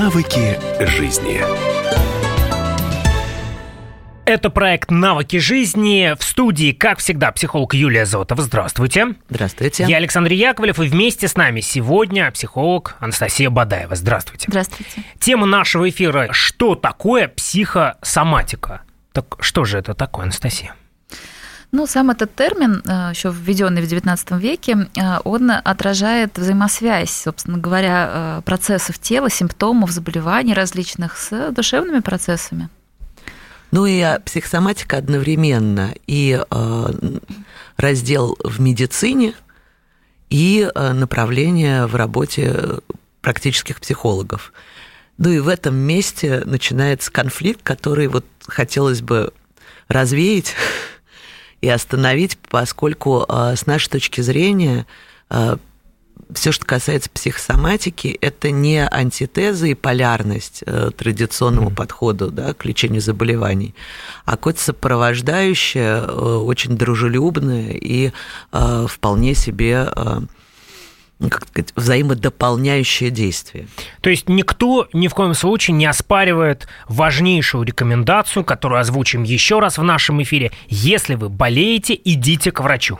Навыки жизни. Это проект «Навыки жизни». В студии, как всегда, психолог Юлия Зотова. Здравствуйте. Здравствуйте. Я Александр Яковлев, и вместе с нами сегодня психолог Анастасия Бадаева. Здравствуйте. Здравствуйте. Тема нашего эфира «Что такое психосоматика?» Так что же это такое, Анастасия? Ну, сам этот термин, э, еще введенный в XIX веке, э, он отражает взаимосвязь, собственно говоря, э, процессов тела, симптомов, заболеваний различных с душевными процессами. Ну и психосоматика одновременно и раздел в медицине, и направление в работе практических психологов. Ну и в этом месте начинается конфликт, который вот хотелось бы развеять и остановить, поскольку с нашей точки зрения все, что касается психосоматики, это не антитеза и полярность э, традиционному mm. подходу да, к лечению заболеваний, а какое-то сопровождающее, э, очень дружелюбное и э, вполне себе э, как сказать, взаимодополняющее действие. То есть никто ни в коем случае не оспаривает важнейшую рекомендацию, которую озвучим еще раз в нашем эфире. Если вы болеете, идите к врачу.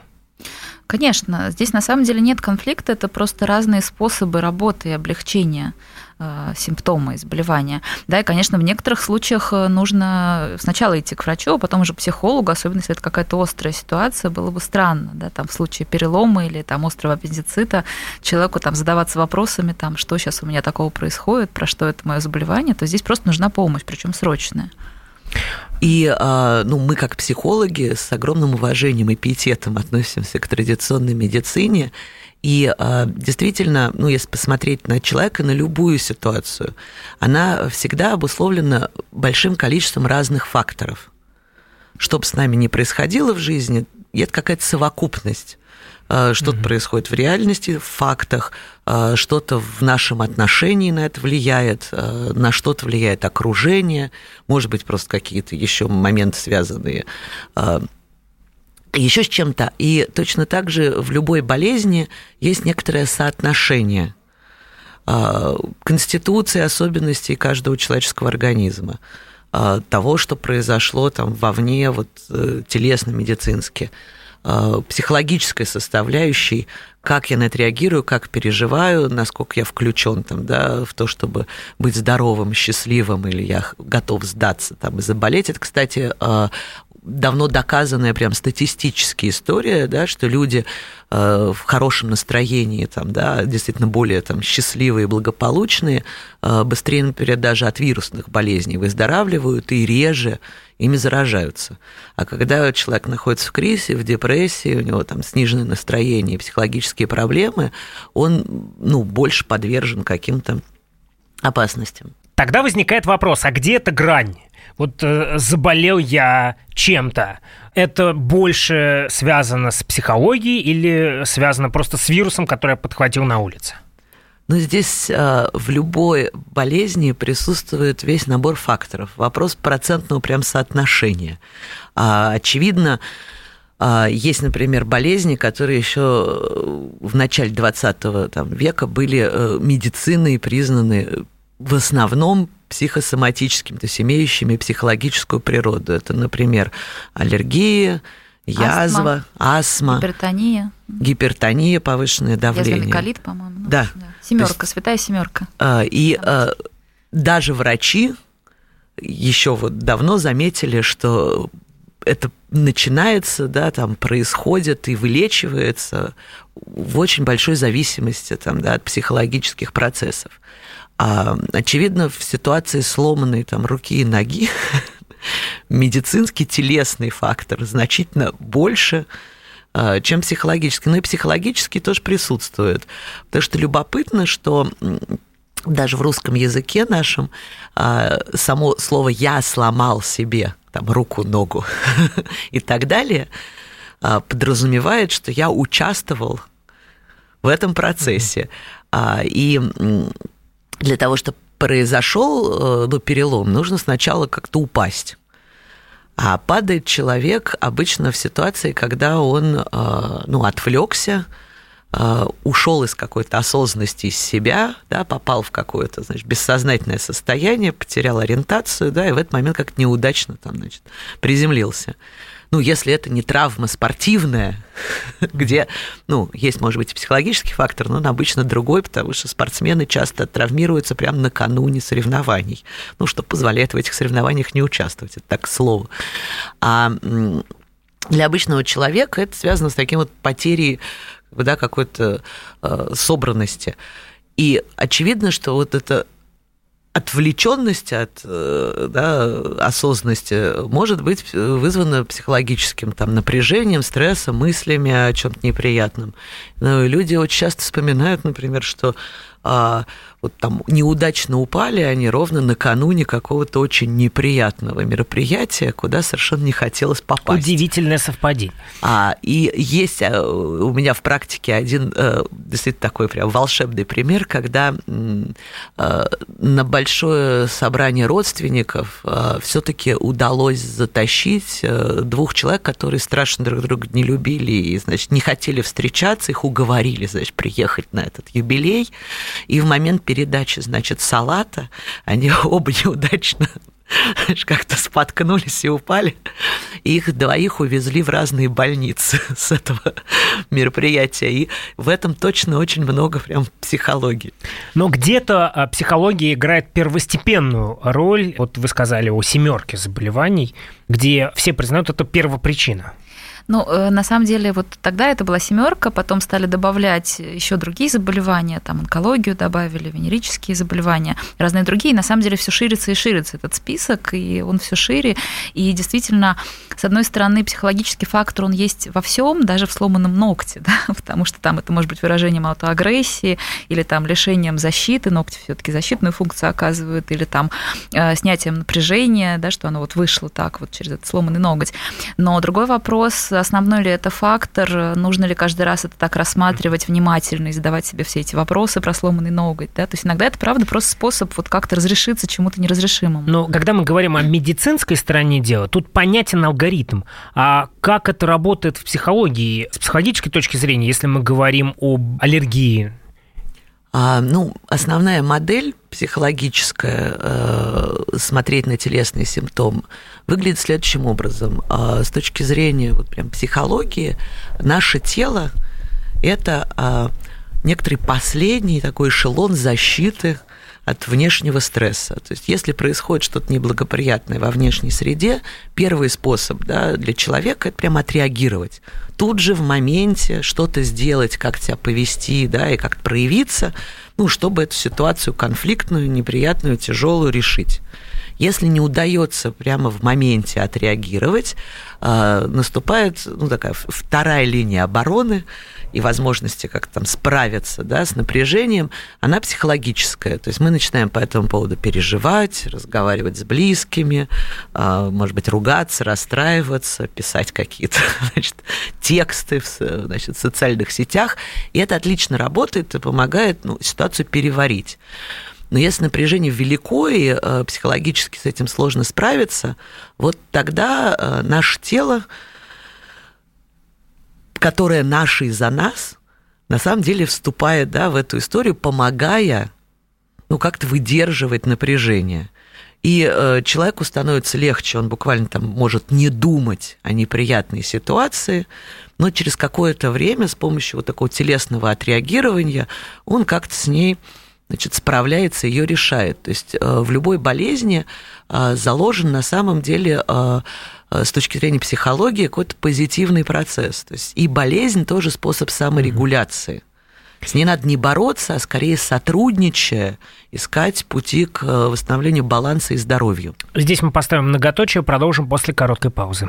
Конечно, здесь на самом деле нет конфликта, это просто разные способы работы и облегчения э, симптома и заболевания. Да, и, конечно, в некоторых случаях э, нужно сначала идти к врачу, а потом уже к психологу, особенно если это какая-то острая ситуация, было бы странно, да, там в случае перелома или там острого аппендицита человеку там задаваться вопросами, там, что сейчас у меня такого происходит, про что это мое заболевание, то здесь просто нужна помощь, причем срочная. И а, ну, мы, как психологи, с огромным уважением и пиететом относимся к традиционной медицине. И а, действительно, ну, если посмотреть на человека, на любую ситуацию, она всегда обусловлена большим количеством разных факторов. Что бы с нами ни происходило в жизни, это какая-то совокупность что-то mm-hmm. происходит в реальности, в фактах, э, что-то в нашем отношении на это влияет, э, на что-то влияет окружение, может быть, просто какие-то еще моменты, связанные еще с чем-то. И точно так же в любой болезни есть некоторое соотношение конституции, особенностей каждого человеческого организма того, что произошло там вовне, вот телесно-медицински. Э, психологической составляющей, как я на это реагирую, как переживаю, насколько я включен там, да, в то, чтобы быть здоровым, счастливым, или я готов сдаться там, и заболеть. Это, кстати, э, давно доказанная прям статистически история, да, что люди э, в хорошем настроении, там, да, действительно более там, счастливые, благополучные, э, быстрее, например, даже от вирусных болезней выздоравливают и реже ими заражаются. А когда человек находится в кризисе, в депрессии, у него там сниженное настроение, психологические проблемы, он ну, больше подвержен каким-то опасностям. Тогда возникает вопрос, а где эта грань? Вот э, заболел я чем-то, это больше связано с психологией или связано просто с вирусом, который я подхватил на улице? Но здесь э, в любой болезни присутствует весь набор факторов. Вопрос процентного прям соотношения. А, очевидно, а, есть, например, болезни, которые еще в начале 20 там, века были э, медициной признаны в основном психосоматическими, то есть имеющими психологическую природу. Это, например, аллергия, язва, астма, астма гипертония, гипертония, повышенное давление. колит, по-моему. Ну, да. да. Семерка, есть, святая семерка. А, и а, даже врачи еще вот давно заметили, что это начинается, да, там происходит и вылечивается в очень большой зависимости там, да, от психологических процессов. А, очевидно, в ситуации сломанной там, руки и ноги медицинский телесный фактор значительно больше, а, чем психологический. Но и психологический тоже присутствует. Потому что любопытно, что даже в русском языке нашем а, само слово «я сломал себе» там, руку, ногу и так далее подразумевает, что я участвовал в этом процессе. И для того, чтобы произошел э, ну, перелом, нужно сначала как-то упасть. А падает человек обычно в ситуации, когда он э, ну, отвлекся, э, ушел из какой-то осознанности из себя, да, попал в какое-то, значит, бессознательное состояние, потерял ориентацию, да, и в этот момент как-то неудачно там, значит, приземлился ну, если это не травма спортивная, где, ну, есть, может быть, психологический фактор, но он обычно другой, потому что спортсмены часто травмируются прямо накануне соревнований, ну, что позволяет в этих соревнованиях не участвовать, это так к слову. А для обычного человека это связано с таким вот потерей да, какой-то э, собранности. И очевидно, что вот это отвлеченность от э, да, осознанности может быть вызвана психологическим там, напряжением, стрессом, мыслями о чем-то неприятном. Но люди очень часто вспоминают, например, что а, вот там неудачно упали они ровно накануне какого-то очень неприятного мероприятия, куда совершенно не хотелось попасть. Удивительное совпадение. А, и есть э, у меня в практике один э, действительно такой прям волшебный пример, когда э, на большое собрание родственников все-таки удалось затащить двух человек, которые страшно друг друга не любили и, значит, не хотели встречаться, их уговорили, значит, приехать на этот юбилей. И в момент передачи, значит, салата они оба неудачно как-то споткнулись и упали. Их двоих увезли в разные больницы с этого мероприятия. И в этом точно очень много прям психологии. Но где-то а, психология играет первостепенную роль. Вот вы сказали о семерке заболеваний, где все признают это первопричина. Ну, э, на самом деле, вот тогда это была семерка, потом стали добавлять еще другие заболевания, там онкологию добавили, венерические заболевания, разные другие. На самом деле все ширится и ширится этот список, и он все шире. И действительно, с одной стороны, психологический фактор, он есть во всем, даже в сломанном ногте, да, потому что там это может быть выражением аутоагрессии или там лишением защиты, ногти все-таки защитную функцию оказывают, или там э, снятием напряжения, да, что оно вот вышло так вот через этот сломанный ноготь. Но другой вопрос, основной ли это фактор, нужно ли каждый раз это так рассматривать внимательно и задавать себе все эти вопросы про сломанный ноготь, да, то есть иногда это, правда, просто способ вот как-то разрешиться чему-то неразрешимому. Но когда мы говорим о медицинской стороне дела, тут понятен алгоритм, а как это работает в психологии, с психологической точки зрения, если мы говорим об аллергии, ну, основная модель психологическая, э, смотреть на телесный симптом, выглядит следующим образом. А, с точки зрения вот прям психологии, наше тело – это а, некоторый последний такой эшелон защиты от внешнего стресса. То есть, если происходит что-то неблагоприятное во внешней среде, первый способ да, для человека – это прямо отреагировать тут же в моменте что-то сделать, как себя повести, да, и как проявиться, ну, чтобы эту ситуацию конфликтную, неприятную, тяжелую решить. Если не удается прямо в моменте отреагировать, а, наступает ну, такая вторая линия обороны, и возможности как там справиться да, с напряжением, она психологическая. То есть мы начинаем по этому поводу переживать, разговаривать с близкими, а, может быть, ругаться, расстраиваться, писать какие-то значит, тексты в значит, социальных сетях. И это отлично работает и помогает ну, ситуацию переварить. Но если напряжение велико и э, психологически с этим сложно справиться, вот тогда э, наше тело которая наша из-за нас, на самом деле вступает да, в эту историю, помогая ну, как-то выдерживать напряжение. И э, человеку становится легче, он буквально там может не думать о неприятной ситуации, но через какое-то время с помощью вот такого телесного отреагирования он как-то с ней значит, справляется, ее решает. То есть э, в любой болезни э, заложен на самом деле э, с точки зрения психологии какой-то позитивный процесс. То есть и болезнь тоже способ саморегуляции. С ней надо не бороться, а скорее сотрудничая, искать пути к восстановлению баланса и здоровью. Здесь мы поставим многоточие, продолжим после короткой паузы.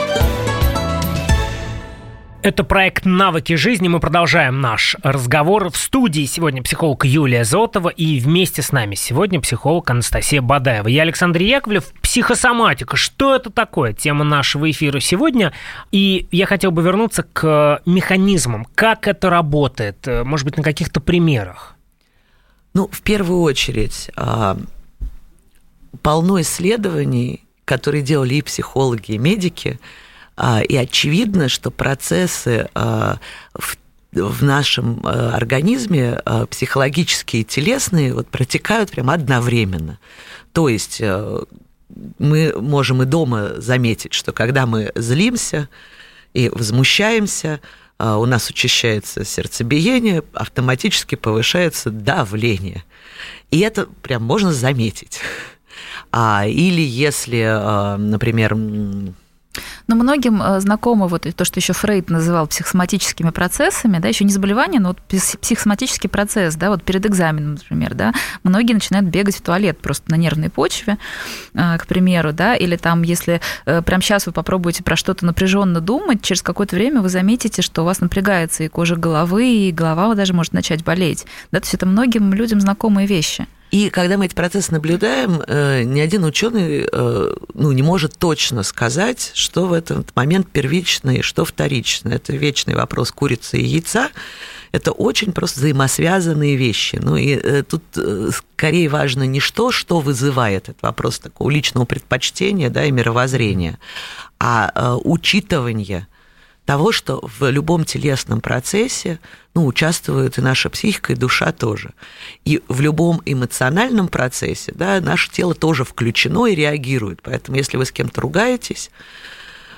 Это проект «Навыки жизни». Мы продолжаем наш разговор. В студии сегодня психолог Юлия Зотова и вместе с нами сегодня психолог Анастасия Бадаева. Я Александр Яковлев. Психосоматика. Что это такое? Тема нашего эфира сегодня. И я хотел бы вернуться к механизмам. Как это работает? Может быть, на каких-то примерах? Ну, в первую очередь, а, полно исследований, которые делали и психологи, и медики – и очевидно, что процессы а, в в нашем а, организме психологические и телесные вот протекают прям одновременно. То есть э, мы можем и дома заметить, что когда мы злимся и возмущаемся, у нас учащается сердцебиение, автоматически повышается давление. И это прям можно заметить. Или если, например, но многим э, знакомо вот то, что еще Фрейд называл психосоматическими процессами, да, еще не заболевание, но вот психосоматический процесс, да, вот перед экзаменом, например, да, многие начинают бегать в туалет просто на нервной почве, э, к примеру, да, или там, если э, прямо сейчас вы попробуете про что-то напряженно думать, через какое-то время вы заметите, что у вас напрягается и кожа головы, и голова даже может начать болеть, да, то есть это многим людям знакомые вещи. И когда мы эти процессы наблюдаем, э, ни один ученый э, ну, не может точно сказать, что в этот момент первичное и что вторичное. Это вечный вопрос курицы и яйца. Это очень просто взаимосвязанные вещи. Ну и э, тут скорее важно не что, что вызывает этот вопрос такого личного предпочтения да, и мировоззрения, а учитывание того, что в любом телесном процессе ну, участвует и наша психика, и душа тоже. И в любом эмоциональном процессе да, наше тело тоже включено и реагирует. Поэтому если вы с кем-то ругаетесь,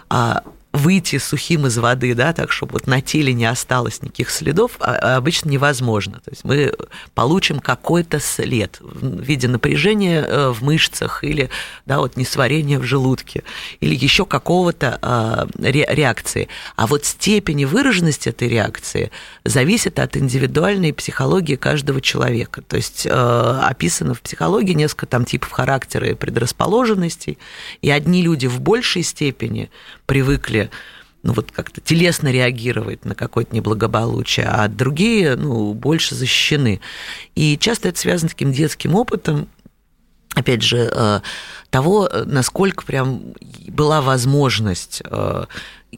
а выйти сухим из воды, да, так, чтобы вот на теле не осталось никаких следов, а, а обычно невозможно. То есть мы получим какой-то след в виде напряжения э, в мышцах или, да, вот несварения в желудке или еще какого-то а, реакции. А вот степень выраженности этой реакции зависит от индивидуальной психологии каждого человека. То есть э, описано в психологии несколько там типов характера и предрасположенностей, и одни люди в большей степени привыкли ну, вот как-то телесно реагировать на какое-то неблагополучие, а другие, ну, больше защищены. И часто это связано с таким детским опытом, опять же, э, того, насколько прям была возможность э,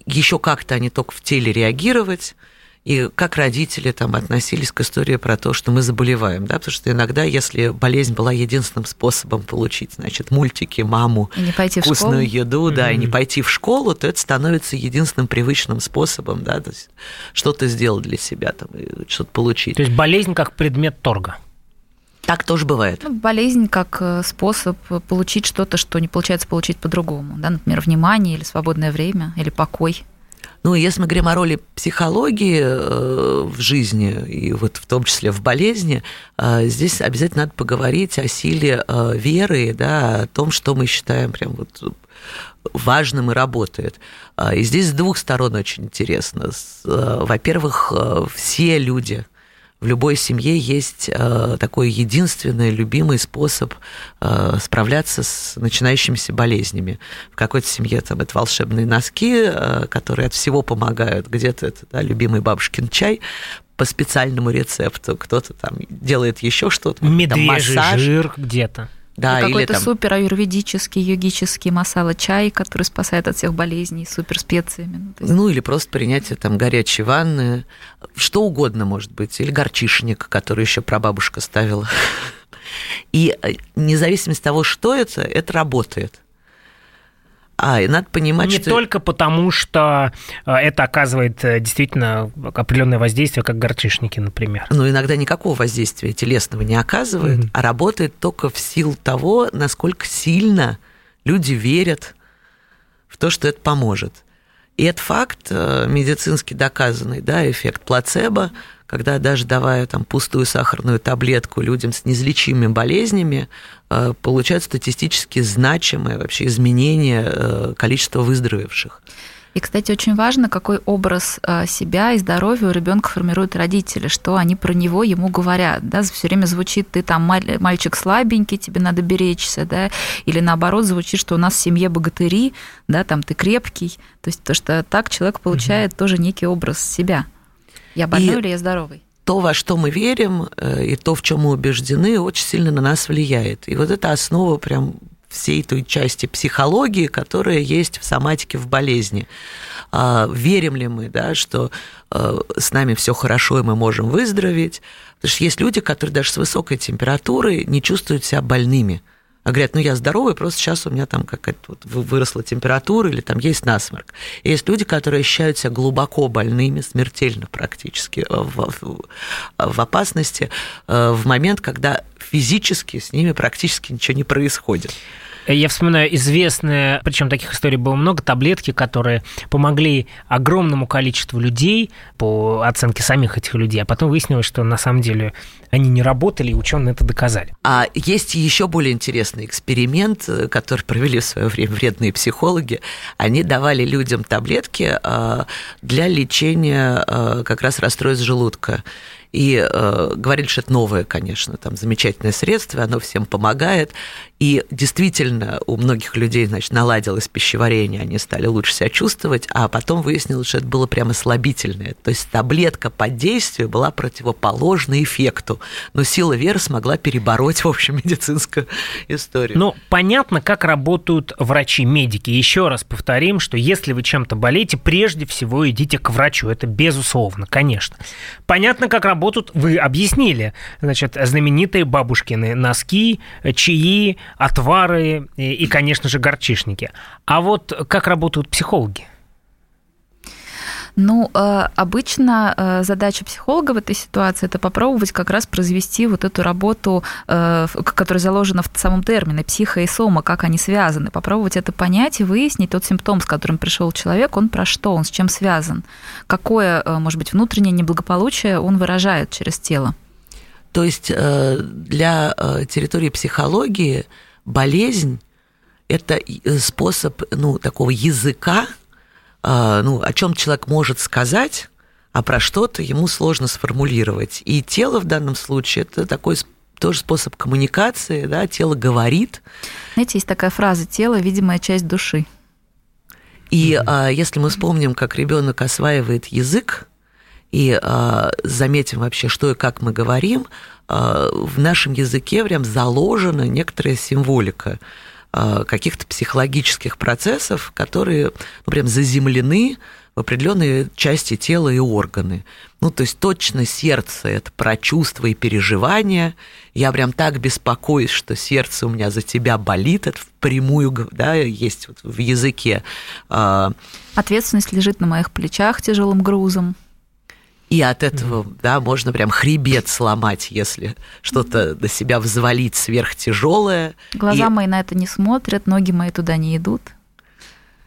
еще как-то, а не только в теле реагировать, и как родители там относились к истории про то, что мы заболеваем, да, потому что иногда, если болезнь была единственным способом получить, значит, мультики, маму, и не пойти вкусную еду, да, mm-hmm. и не пойти в школу, то это становится единственным привычным способом, да, то есть что-то сделать для себя, там, что-то получить. То есть болезнь как предмет торга. Так тоже бывает. Ну, болезнь как э, способ получить что-то, что не получается получить по-другому. Да? Например, внимание или свободное время, или покой. Ну, если мы говорим о роли психологии э, в жизни, и вот в том числе в болезни, э, здесь обязательно надо поговорить о силе э, веры, да, о том, что мы считаем прям вот важным и работает. И здесь с двух сторон очень интересно. Во-первых, все люди – в любой семье есть э, такой единственный любимый способ э, справляться с начинающимися болезнями. В какой-то семье там это волшебные носки, э, которые от всего помогают. Где-то это да, любимый бабушкин чай по специальному рецепту. Кто-то там делает еще что-то. Медвежий жир где-то. Да, или какой-то там... супер аюрведический, йогический масала чай, который спасает от всех болезней, супер специями. Ну, есть... ну или просто принятие там горячей ванны, что угодно может быть, или горчишник, который еще прабабушка ставила. И э, независимо от того, что это, это работает. А, и надо понимать, Не что... только потому, что э, это оказывает э, действительно определенное воздействие, как горчишники, например. Но иногда никакого воздействия телесного не оказывает, mm-hmm. а работает только в силу того, насколько сильно люди верят в то, что это поможет. И это факт э, медицински доказанный, да, эффект плацебо, когда даже давая там пустую сахарную таблетку людям с неизлечимыми болезнями, получают статистически значимое вообще изменение э, количества выздоровевших. И, кстати, очень важно, какой образ э, себя и здоровья у ребенка формируют родители, что они про него ему говорят. Да? Все время звучит, ты там мальчик слабенький, тебе надо беречься, да? или наоборот звучит, что у нас в семье богатыри, да, там ты крепкий. То есть то, что так человек получает угу. тоже некий образ себя. Я больной и... или я здоровый? То, во что мы верим, э, и то, в чем мы убеждены, очень сильно на нас влияет. И вот это основа прям всей той части психологии, которая есть в соматике в болезни. А, верим ли мы, да, что э, с нами все хорошо и мы можем выздороветь? Потому что есть люди, которые даже с высокой температурой не чувствуют себя больными – а говорят, ну я здоровый, просто сейчас у меня там какая-то вот выросла температура или там есть насморк. И есть люди, которые ощущают себя глубоко больными, смертельно практически э, в, в, в опасности э, в момент, когда физически с ними практически ничего не происходит. Я вспоминаю известные, причем таких историй было много, таблетки, которые помогли огромному количеству людей по оценке самих этих людей, а потом выяснилось, что на самом деле они не работали, и ученые это доказали. А есть еще более интересный эксперимент, э, который провели в свое время вредные психологи. Они давали людям таблетки э, для лечения э, как раз расстройств желудка и э, говорили, что это новое, конечно, там замечательное средство, оно всем помогает. И действительно, у многих людей, значит, наладилось пищеварение, они стали лучше себя чувствовать, а потом выяснилось, что это было прямо слабительное. То есть таблетка по действию была противоположна эффекту, но сила веры смогла перебороть, в общем, медицинскую историю. Ну, понятно, как работают врачи-медики. Еще раз повторим, что если вы чем-то болеете, прежде всего идите к врачу. Это безусловно, конечно. Понятно, как работают, вы объяснили. Значит, знаменитые бабушкины носки, чаи, отвары и, и, конечно же, горчишники. А вот как работают психологи? Ну, э, обычно э, задача психолога в этой ситуации это попробовать как раз произвести вот эту работу, э, которая заложена в самом термине психо и сома, как они связаны, попробовать это понять и выяснить тот симптом, с которым пришел человек, он про что, он с чем связан, какое, может быть, внутреннее неблагополучие он выражает через тело. То есть для территории психологии болезнь это способ ну, такого языка, а, ну, о чем человек может сказать, а про что-то ему сложно сформулировать. И тело в данном случае это такой тоже способ коммуникации, да, тело говорит. Знаете, есть такая фраза «тело – видимая часть души». И mm-hmm. а, если мы вспомним, как ребенок осваивает язык, и а, заметим вообще, что и как мы говорим, в нашем языке прям заложена некоторая символика. А, каких-то психологических процессов, которые ну, прям заземлены в определенные части тела и органы. Ну, то есть точно сердце – это про чувства и переживания. Я прям так беспокоюсь, что сердце у меня за тебя болит, это впрямую, да, есть вот в языке. А, Ответственность лежит на моих плечах тяжелым грузом. И от этого, mm-hmm. да, можно прям хребет сломать, если что-то на себя взвалить сверхтяжелое. Глаза и... мои на это не смотрят, ноги мои туда не идут.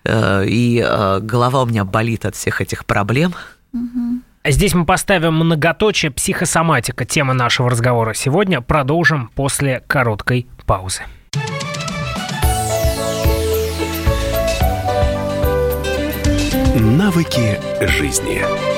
Э, и э, голова у меня болит от всех этих проблем. Mm-hmm. Здесь мы поставим многоточие психосоматика. Тема нашего разговора сегодня. Продолжим после короткой паузы. Навыки жизни.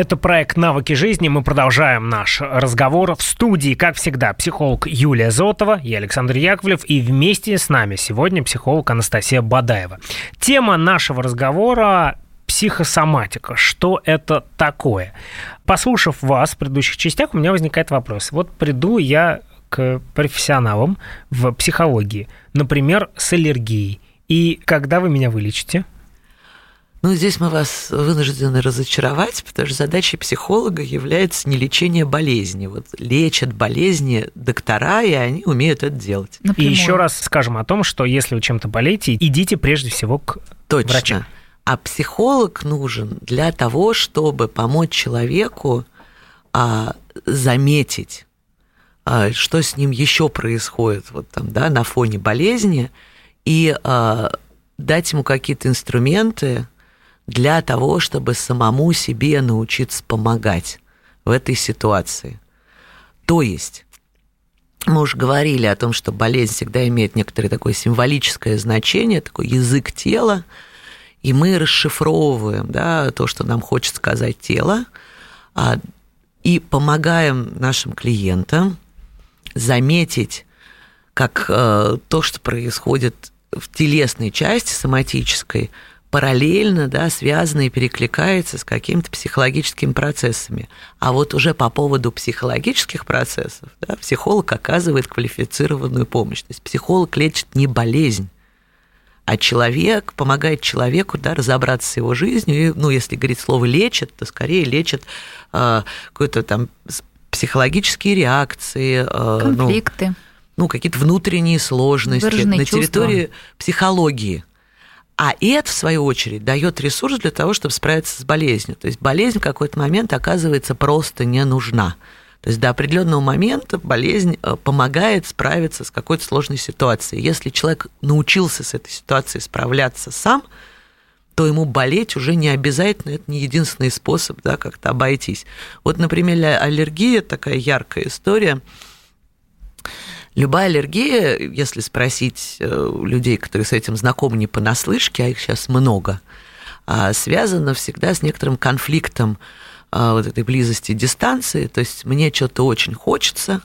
Это проект «Навыки жизни». Мы продолжаем наш разговор в студии, как всегда, психолог Юлия Зотова, и Александр Яковлев, и вместе с нами сегодня психолог Анастасия Бадаева. Тема нашего разговора психосоматика. Что это такое? Послушав вас в предыдущих частях, у меня возникает вопрос. Вот приду я к профессионалам в психологии, например, с аллергией. И когда вы меня вылечите? Ну, здесь мы вас вынуждены разочаровать, потому что задачей психолога является не лечение болезни. Вот лечат болезни доктора, и они умеют это делать. Напрямую. И еще раз скажем о том, что если вы чем-то болеете, идите прежде всего к Точно. врачу. А психолог нужен для того, чтобы помочь человеку а, заметить, а, что с ним еще происходит вот там, да, на фоне болезни, и а, дать ему какие-то инструменты для того, чтобы самому себе научиться помогать в этой ситуации. То есть мы уже говорили о том, что болезнь всегда имеет некоторое такое символическое значение, такой язык тела, и мы расшифровываем да, то, что нам хочет сказать тело, а, и помогаем нашим клиентам заметить, как э, то, что происходит в телесной части соматической, параллельно, да, связано и перекликается с какими-то психологическими процессами. А вот уже по поводу психологических процессов да, психолог оказывает квалифицированную помощь. То есть психолог лечит не болезнь, а человек помогает человеку да, разобраться с его жизнью. И, ну, если говорить слово лечит, то скорее лечит э, какой-то там психологические реакции, э, конфликты. Ну, ну, какие-то внутренние сложности Выраженные на чувства. территории психологии. А это, в свою очередь, дает ресурс для того, чтобы справиться с болезнью. То есть болезнь в какой-то момент оказывается просто не нужна. То есть до определенного момента болезнь э, помогает справиться с какой-то сложной ситуацией. Если человек научился с этой ситуацией справляться сам, то ему болеть уже не обязательно, это не единственный способ да, как-то обойтись. Вот, например, аллергия, такая яркая история – Любая аллергия, если спросить э, людей, которые с этим знакомы не понаслышке, а их сейчас много, а, связана всегда с некоторым конфликтом а, вот этой близости дистанции. То есть мне что-то очень хочется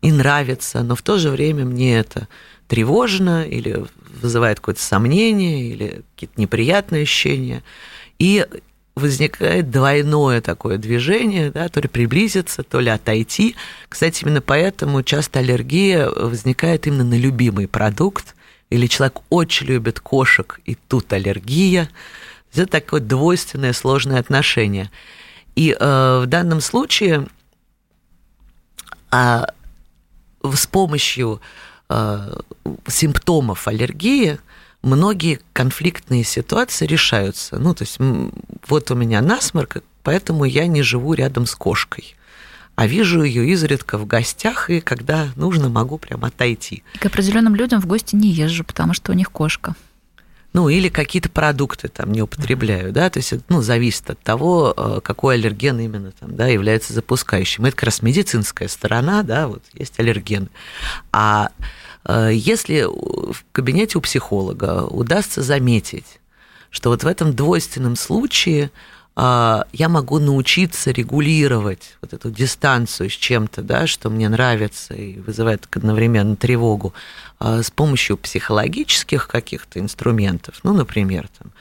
и нравится, но в то же время мне это тревожно или вызывает какое-то сомнение или какие-то неприятные ощущения. И возникает двойное такое движение, да, то ли приблизиться, то ли отойти. Кстати, именно поэтому часто аллергия возникает именно на любимый продукт, или человек очень любит кошек, и тут аллергия. Это такое двойственное сложное отношение. И э, в данном случае э, с помощью э, симптомов аллергии – многие конфликтные ситуации решаются. Ну, то есть вот у меня насморк, поэтому я не живу рядом с кошкой. А вижу ее изредка в гостях, и когда нужно, могу прям отойти. К определенным людям в гости не езжу, потому что у них кошка. Ну, или какие-то продукты там не употребляю, да, то есть, ну, зависит от того, э, какой аллерген именно там, да, является запускающим. Это как раз медицинская сторона, да, вот есть аллергены. А если в кабинете у психолога удастся заметить, что вот в этом двойственном случае э, я могу научиться регулировать вот эту дистанцию с чем-то, да, что мне нравится и вызывает одновременно тревогу, э, с помощью психологических каких-то инструментов, ну, например, там,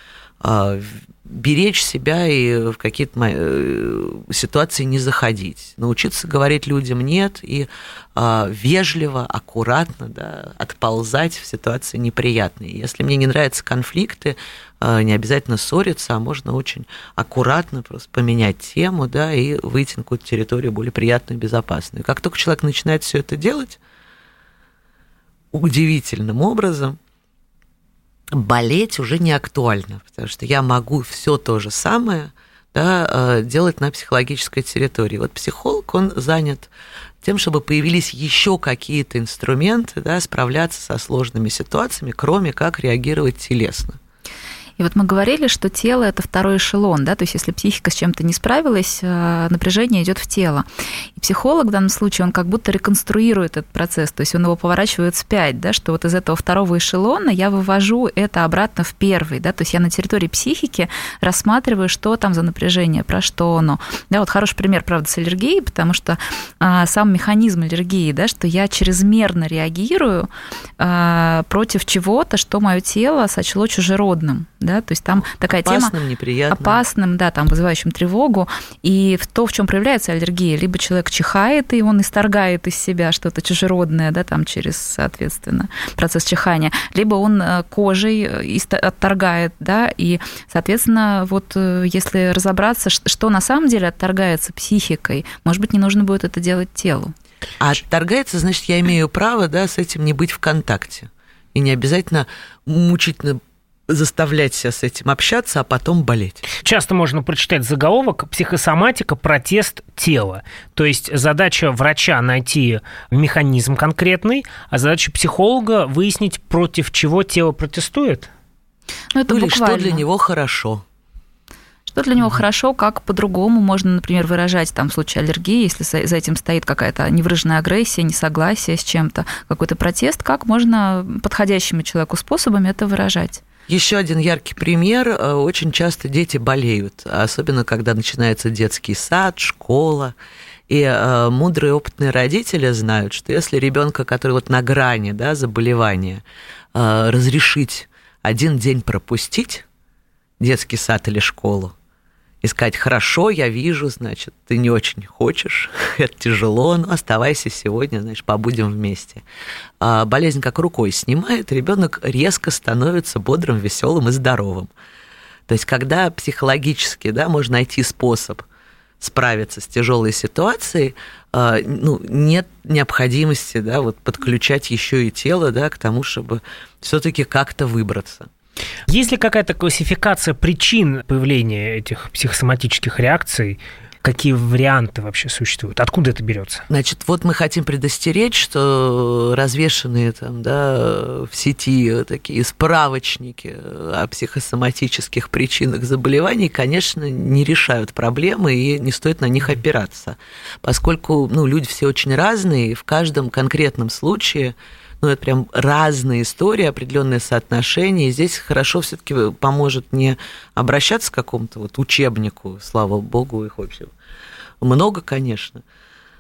беречь себя и в какие-то э, ситуации не заходить, научиться говорить людям нет и а, вежливо, аккуратно да, отползать в ситуации неприятные. Если мне не нравятся конфликты, а, не обязательно ссориться, а можно очень аккуратно просто поменять тему да, и выйти на какую-то территорию более приятную и безопасную. Как только человек начинает все это делать, удивительным образом – болеть уже не актуально, потому что я могу все то же самое да, э, делать на психологической территории. Вот психолог, он занят тем, чтобы появились еще какие-то инструменты да, справляться со сложными ситуациями, кроме как реагировать телесно. И вот мы говорили, что тело это второй эшелон, да, то есть если психика с чем-то не справилась, э, напряжение идет в тело. И психолог в данном случае, он как будто реконструирует этот процесс, то есть он его поворачивает вспять, да, что вот из этого второго эшелона я вывожу это обратно в первый, да, то есть я на территории психики рассматриваю, что там за напряжение, про что оно. Да, вот хороший пример, правда, с аллергией, потому что а, сам механизм аллергии, да, что я чрезмерно реагирую а, против чего-то, что мое тело сочло чужеродным, да, то есть там такая опасным, тема неприятным. опасным, да, там вызывающим тревогу, и в то, в чем проявляется аллергия, либо человек чихает, и он исторгает из себя что-то чужеродное, да, там через, соответственно, процесс чихания, либо он э, кожей э, отторгает, да, и, соответственно, вот э, если разобраться, что на самом деле отторгается психикой, может быть, не нужно будет это делать телу. А отторгается, значит, я имею право, да, с этим не быть в контакте. И не обязательно мучительно заставлять себя с этим общаться, а потом болеть. Часто можно прочитать заголовок «Психосоматика. Протест тела». То есть задача врача найти механизм конкретный, а задача психолога выяснить, против чего тело протестует? Ну, это ну, или что для него хорошо. Что для него mm-hmm. хорошо, как по-другому можно, например, выражать там в случае аллергии, если за этим стоит какая-то невыраженная агрессия, несогласие с чем-то, какой-то протест, как можно подходящими человеку способами это выражать. Еще один яркий пример. Э, очень часто дети болеют, особенно когда начинается детский сад, школа. И э, мудрые опытные родители знают, что если ребенка, который вот на грани да, заболевания, э, разрешить один день пропустить детский сад или школу, и сказать, хорошо, я вижу, значит, ты не очень хочешь, это тяжело, но оставайся сегодня, значит, побудем вместе. А болезнь как рукой снимает, ребенок резко становится бодрым, веселым и здоровым. То есть, когда психологически, да, можно найти способ справиться с тяжелой ситуацией, а, ну, нет необходимости, да, вот подключать еще и тело, да, к тому, чтобы все-таки как-то выбраться. Есть ли какая-то классификация причин появления этих психосоматических реакций? Какие варианты вообще существуют? Откуда это берется? Значит, вот мы хотим предостеречь, что развешенные там, да, в сети такие справочники о психосоматических причинах заболеваний, конечно, не решают проблемы и не стоит на них опираться, поскольку ну, люди все очень разные, и в каждом конкретном случае ну, это прям разные истории, определенные соотношения. И здесь хорошо все-таки поможет не обращаться к какому-то вот учебнику, слава богу, их вообще много, конечно.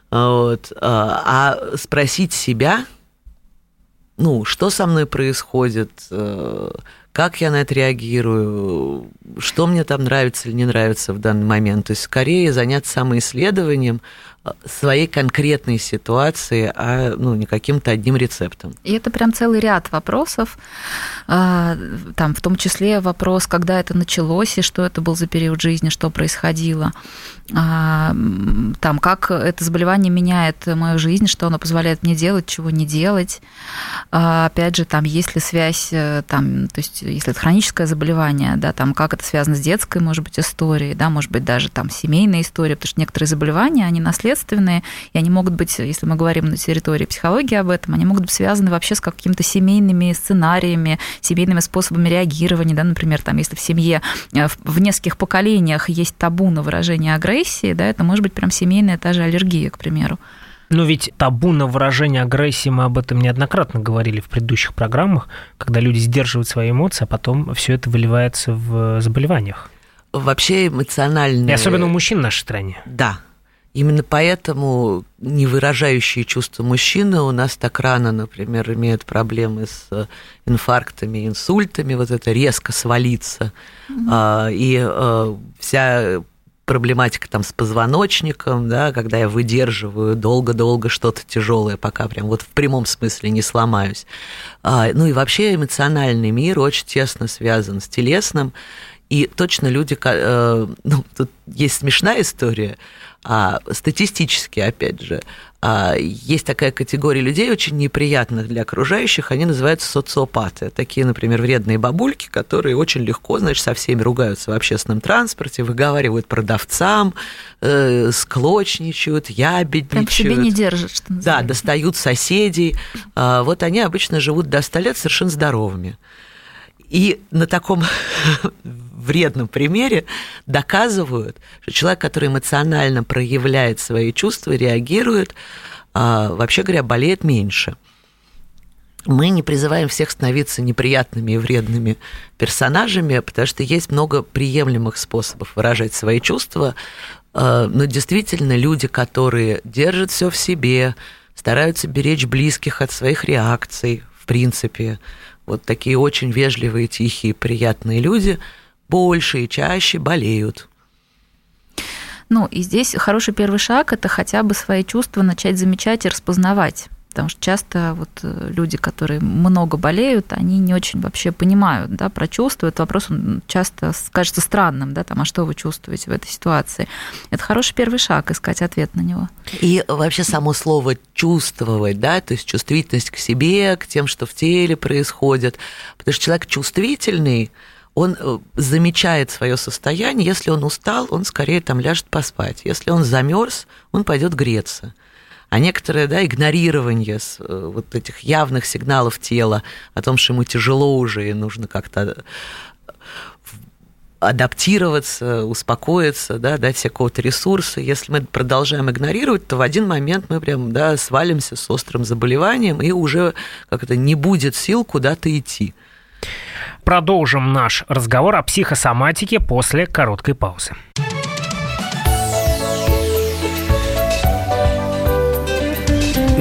Вот, а, а спросить себя, ну, что со мной происходит, э, как я на это реагирую, что мне там нравится или не нравится в данный момент. То есть скорее заняться самоисследованием, своей конкретной ситуации, а ну, не каким-то одним рецептом. И это прям целый ряд вопросов, а, там, в том числе вопрос, когда это началось и что это был за период жизни, что происходило, а, там, как это заболевание меняет мою жизнь, что оно позволяет мне делать, чего не делать. А, опять же, там, есть ли связь, э, там, то есть, если это хроническое заболевание, да, там, как это связано с детской, может быть, историей, да, может быть, даже там семейная история, потому что некоторые заболевания, они наследственные, наследственные, и они могут быть, если мы говорим на территории психологии об этом, они могут быть связаны вообще с какими-то семейными сценариями, семейными способами реагирования, да, например, там, если в семье э, в нескольких поколениях есть табу на выражение агрессии, да, это может быть прям семейная та же аллергия, к примеру. Но ведь табу на выражение агрессии, мы об этом неоднократно говорили в предыдущих программах, когда люди сдерживают свои эмоции, а потом все это выливается в заболеваниях. Вообще эмоциональные... И особенно у мужчин в нашей стране. Да, Именно поэтому невыражающие чувства мужчины у нас так рано, например, имеют проблемы с э, инфарктами, инсультами, вот это резко свалиться. Mm-hmm. И э, вся проблематика там с позвоночником, да, когда я выдерживаю долго-долго что-то тяжелое, пока прям вот в прямом смысле не сломаюсь. А, ну и вообще эмоциональный мир очень тесно связан с телесным, и точно люди, э, ну, тут есть смешная история, а статистически, опять же, а, есть такая категория людей, очень неприятных для окружающих, они называются социопаты. Такие, например, вредные бабульки, которые очень легко, значит, со всеми ругаются в общественном транспорте, выговаривают продавцам, э, склочничают, ябедничают. Прям себе не держат, что называется. Да, достают соседей. А, вот они обычно живут до 100 лет совершенно здоровыми. И на таком вредном примере доказывают, что человек, который эмоционально проявляет свои чувства, реагирует, а, вообще говоря, болеет меньше. Мы не призываем всех становиться неприятными и вредными персонажами, потому что есть много приемлемых способов выражать свои чувства, а, но действительно люди, которые держат все в себе, стараются беречь близких от своих реакций, в принципе, вот такие очень вежливые, тихие, приятные люди больше и чаще болеют. Ну, и здесь хороший первый шаг – это хотя бы свои чувства начать замечать и распознавать. Потому что часто вот э, люди, которые много болеют, они не очень вообще понимают да, про чувства. Этот вопрос он часто кажется странным, да, там, а что вы чувствуете в этой ситуации? Это хороший первый шаг, искать ответ на него. И вообще само слово чувствовать, да, то есть чувствительность к себе, к тем, что в теле происходит. Потому что человек чувствительный, он э, замечает свое состояние. Если он устал, он скорее там ляжет поспать. Если он замерз, он пойдет греться. А некоторое да, игнорирование э, вот этих явных сигналов тела о том, что ему тяжело уже и нужно как-то э, адаптироваться, успокоиться, да, дать себе какого-то ресурса. Если мы продолжаем игнорировать, то в один момент мы прям да, свалимся с острым заболеванием, и уже как-то не будет сил куда-то идти. Продолжим наш разговор о психосоматике после короткой паузы.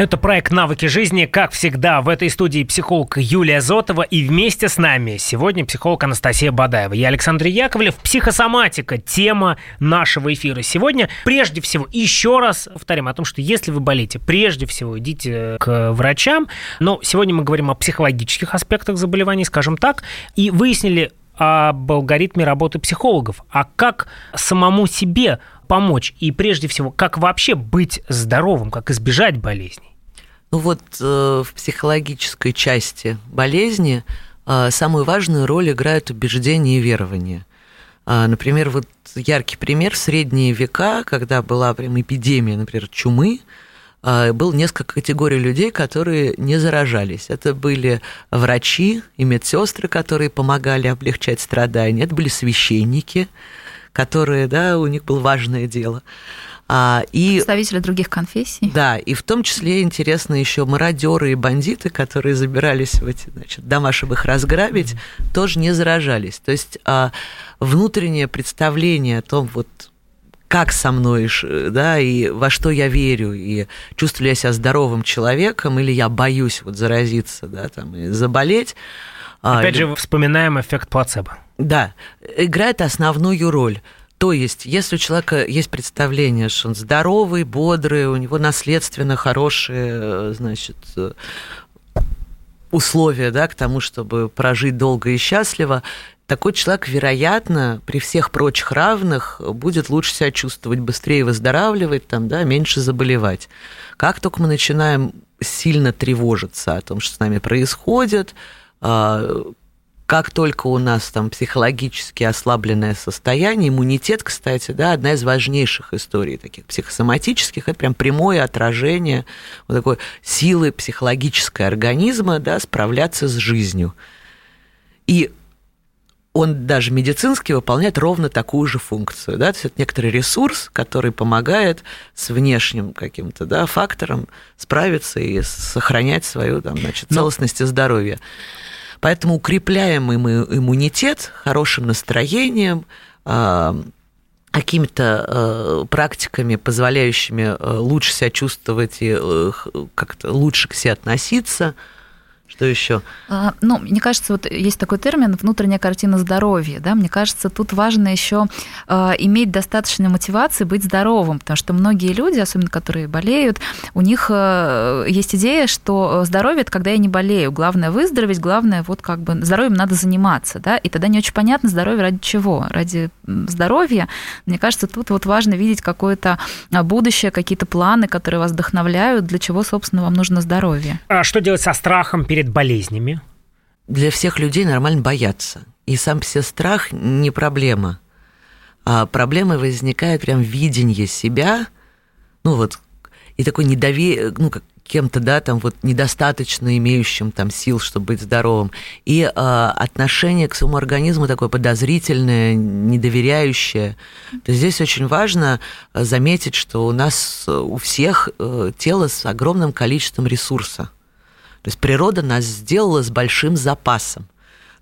Это проект «Навыки жизни». Как всегда, в этой студии психолог Юлия Зотова и вместе с нами сегодня психолог Анастасия Бадаева. Я Александр Яковлев. Психосоматика – тема нашего эфира сегодня. Прежде всего, еще раз повторим о том, что если вы болеете, прежде всего идите к врачам. Но сегодня мы говорим о психологических аспектах заболеваний, скажем так, и выяснили об алгоритме работы психологов. А как самому себе помочь? И прежде всего, как вообще быть здоровым, как избежать болезней? Ну вот э, в психологической части болезни э, самую важную роль играют убеждения и верования. Э, например, вот яркий пример в средние века, когда была прям эпидемия, например, чумы, было несколько категорий людей, которые не заражались. Это были врачи и медсестры, которые помогали облегчать страдания. Это были священники, которые, да, у них было важное дело. А, и, Представители других конфессий. Да, и в том числе интересно еще мародеры и бандиты, которые забирались в эти значит, дома, чтобы их разграбить, mm-hmm. тоже не заражались. То есть а, внутреннее представление о том, вот как со мной, да, и во что я верю, и чувствую ли я себя здоровым человеком, или я боюсь вот заразиться, да, там, и заболеть. А, Опять а, же, вспоминаем эффект плацебо. Да, играет основную роль. То есть, если у человека есть представление, что он здоровый, бодрый, у него наследственно хорошие, э, значит, э, условия да, к тому, чтобы прожить долго и счастливо, такой человек, вероятно, при всех прочих равных будет лучше себя чувствовать, быстрее выздоравливать, там, да, меньше заболевать. Как только мы начинаем сильно тревожиться о том, что с нами происходит, а, как только у нас там психологически ослабленное состояние, иммунитет, кстати, да, одна из важнейших историй таких психосоматических, это прям прямое отражение вот такой силы психологической организма, да, справляться с жизнью. И он даже медицински выполняет ровно такую же функцию. Да? То есть это некоторый ресурс, который помогает с внешним каким-то да, фактором справиться и сохранять свою там, значит, целостность и здоровье. Поэтому укрепляем мы иммунитет хорошим настроением, а, какими-то э, практиками, позволяющими э, лучше себя чувствовать и э, как-то лучше к себе относиться – что еще? А, ну, мне кажется, вот есть такой термин внутренняя картина здоровья. Да? Мне кажется, тут важно еще а, иметь достаточно мотивации быть здоровым, потому что многие люди, особенно которые болеют, у них а, есть идея, что здоровье это когда я не болею. Главное выздороветь, главное вот как бы здоровьем надо заниматься, да, и тогда не очень понятно здоровье ради чего. Ради здоровья. Мне кажется, тут вот важно видеть какое-то будущее, какие-то планы, которые вас вдохновляют, для чего, собственно, вам нужно здоровье. А что делать со страхом перед перед болезнями? Для всех людей нормально бояться. И сам все страх не проблема. А проблема возникает прям в видении себя. Ну вот, и такой недоверие, ну, как кем-то, да, там вот недостаточно имеющим там сил, чтобы быть здоровым, и э, отношение к своему организму такое подозрительное, недоверяющее. То есть здесь очень важно э, заметить, что у нас у всех э, тело с огромным количеством ресурса. То есть природа нас сделала с большим запасом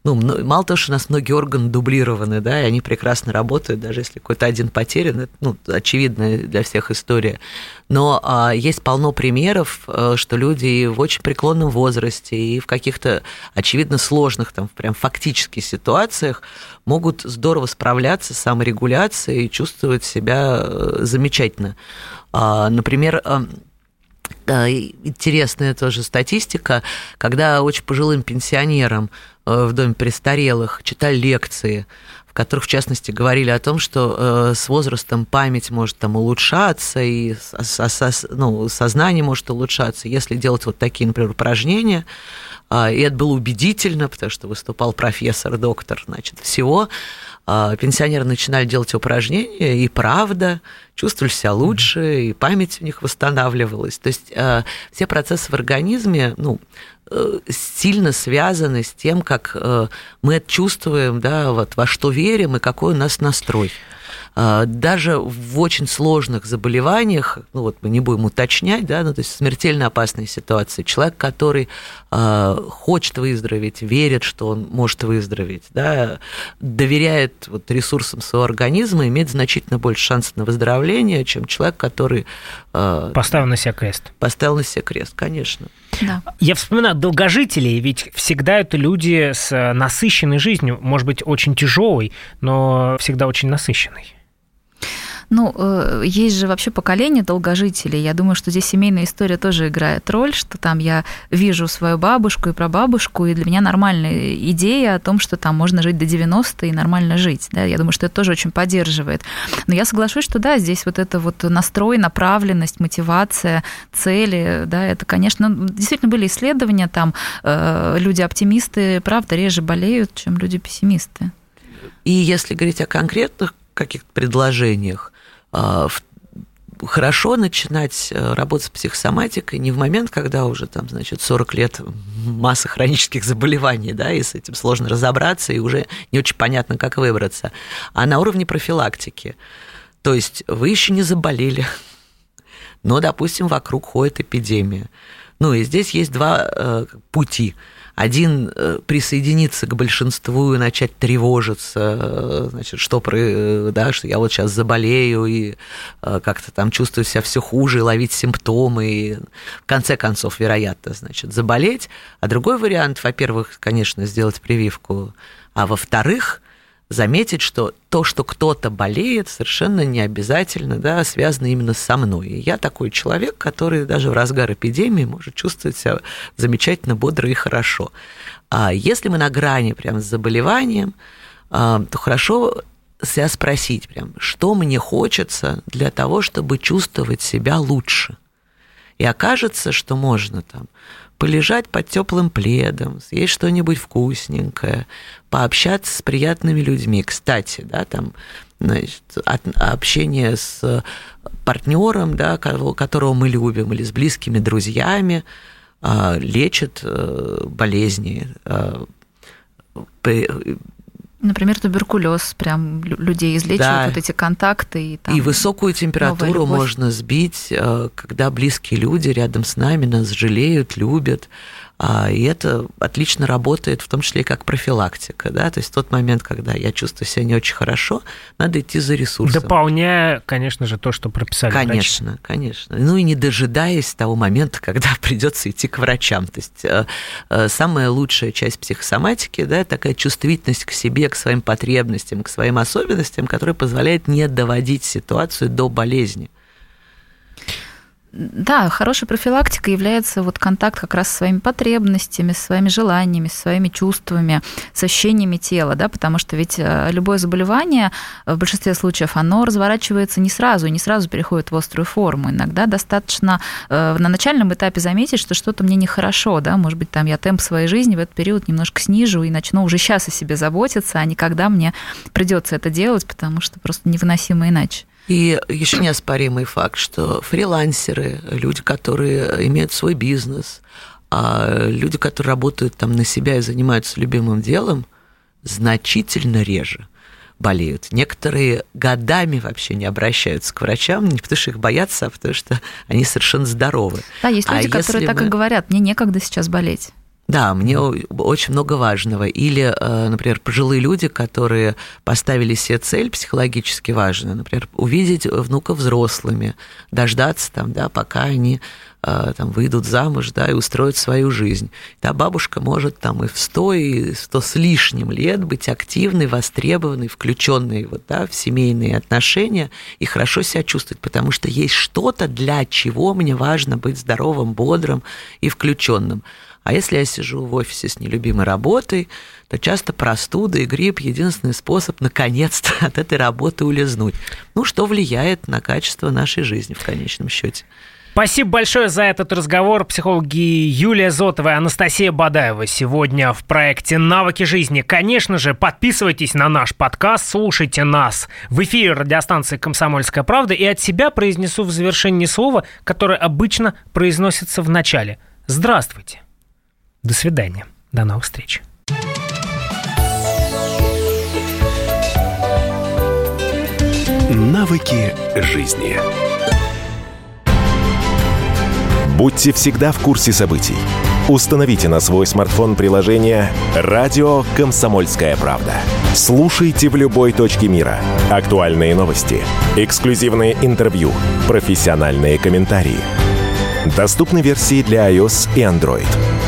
ну, мало того, что у нас многие органы дублированы, да, и они прекрасно работают, даже если какой-то один потерян, это, ну, очевидная для всех история. Но а, есть полно примеров, а, что люди в очень преклонном возрасте и в каких-то очевидно сложных, там, прям фактических ситуациях могут здорово справляться с саморегуляцией и чувствовать себя э, замечательно. А, например, интересная тоже статистика, когда очень пожилым пенсионерам Э, в доме престарелых, читали лекции, в которых, в частности, говорили о том, что э, с возрастом память может там улучшаться, и ну, сознание может улучшаться, если делать вот такие, например, упражнения. А, и это было убедительно, потому что выступал профессор, доктор, значит, всего. А, пенсионеры начинали делать упражнения, и правда, чувствовали себя лучше, и память у них восстанавливалась. То есть э, все процессы в организме, ну, Э, сильно связаны с тем, как э, мы чувствуем, да, вот во что верим и какой у нас настрой. А, даже в очень сложных заболеваниях, ну вот мы не будем уточнять, да, ну то есть смертельно опасной ситуации, человек, который э, хочет выздороветь, верит, что он может выздороветь, да, доверяет вот ресурсам своего организма, имеет значительно больше шансов на выздоровление, чем человек, который... Э, поставил на себя крест. Поставил на себя крест, конечно. Да. Я вспоминаю долгожителей, ведь всегда это люди с насыщенной жизнью, может быть, очень тяжелой, но всегда очень насыщенной. Ну, э, есть же вообще поколение долгожителей. Я думаю, что здесь семейная история тоже играет роль, что там я вижу свою бабушку и прабабушку, и для меня нормальная идея о том, что там можно жить до 90 и нормально жить. Да? Я думаю, что это тоже очень поддерживает. Но я соглашусь, что да, здесь вот это вот настрой, направленность, мотивация, цели, да, это, конечно, действительно были исследования, там э, люди-оптимисты, правда, реже болеют, чем люди-пессимисты. И если говорить о конкретных каких-то предложениях, хорошо начинать э, работать с психосоматикой не в момент, когда уже там, значит, 40 лет масса хронических заболеваний, да, и с этим сложно разобраться, и уже не очень понятно, как выбраться, а на уровне профилактики. То есть вы еще не заболели, но, допустим, вокруг ходит эпидемия. Ну и здесь есть два э, пути – один э, присоединиться к большинству и начать тревожиться, э, значит, что, э, да, что я вот сейчас заболею и как-то там чувствую себя все хуже, и ловить симптомы, и в конце концов, вероятно, значит, заболеть. А другой вариант, во-первых, конечно, сделать прививку, а во-вторых, заметить, что то, что кто-то болеет, совершенно не обязательно да, связано именно со мной. И я такой человек, который даже в разгар эпидемии может чувствовать себя замечательно, бодро и хорошо. А если мы на грани прям с заболеванием, а, то хорошо себя спросить прям, что мне хочется для того, чтобы чувствовать себя лучше. И окажется, что можно там полежать под теплым пледом, съесть что-нибудь вкусненькое, пообщаться с приятными людьми. Кстати, да, там значит, общение с партнером, да, которого мы любим, или с близкими друзьями, а, лечит э, болезни, а, Например, туберкулез прям людей излечивает да. вот эти контакты. И, там и высокую температуру можно сбить, э, когда близкие люди рядом с нами нас жалеют, любят. А, и это отлично работает, в том числе и как профилактика. Да? То есть в тот момент, когда я чувствую себя не очень хорошо, надо идти за ресурсом. Дополняя, конечно же, то, что прописали Конечно, врачи. конечно. Ну и не дожидаясь того момента, когда придется идти к врачам. То есть э, э, самая лучшая часть психосоматики, да, такая чувствительность к себе, к своим потребностям, к своим особенностям, которая позволяет не доводить ситуацию до болезни. Да, хорошей профилактикой является вот контакт как раз с своими потребностями, с своими желаниями, с своими чувствами, с ощущениями тела, да, потому что ведь э, любое заболевание в большинстве случаев оно разворачивается не сразу, не сразу переходит в острую форму. Иногда достаточно э, на начальном этапе заметить, что что-то мне нехорошо, да, может быть, там я темп своей жизни в этот период немножко снижу и начну уже сейчас о себе заботиться, а не когда мне придется это делать, потому что просто невыносимо иначе. И еще неоспоримый факт, что фрилансеры, люди, которые имеют свой бизнес, а люди, которые работают там на себя и занимаются любимым делом, значительно реже болеют. Некоторые годами вообще не обращаются к врачам, не потому что их боятся, а потому что они совершенно здоровы. Да, есть люди, а которые так мы... и говорят, мне некогда сейчас болеть. Да, мне очень много важного. Или, э, например, пожилые люди, которые поставили себе цель психологически важную, например, увидеть внука взрослыми, дождаться там, да, пока они э, там выйдут замуж, да, и устроят свою жизнь. Та бабушка может там и в сто, и сто с лишним лет быть активной, востребованной, включенной вот, да, в семейные отношения и хорошо себя чувствовать, потому что есть что-то, для чего мне важно быть здоровым, бодрым и включенным. А если я сижу в офисе с нелюбимой работой, то часто простуда и грипп – единственный способ наконец-то от этой работы улизнуть. Ну, что влияет на качество нашей жизни в конечном счете. Спасибо большое за этот разговор. Психологи Юлия Зотова и Анастасия Бадаева сегодня в проекте «Навыки жизни». Конечно же, подписывайтесь на наш подкаст, слушайте нас в эфире радиостанции «Комсомольская правда». И от себя произнесу в завершении слова, которое обычно произносится в начале. Здравствуйте. До свидания. До новых встреч. Навыки жизни. Будьте всегда в курсе событий. Установите на свой смартфон приложение «Радио Комсомольская правда». Слушайте в любой точке мира. Актуальные новости, эксклюзивные интервью, профессиональные комментарии. Доступны версии для iOS и Android.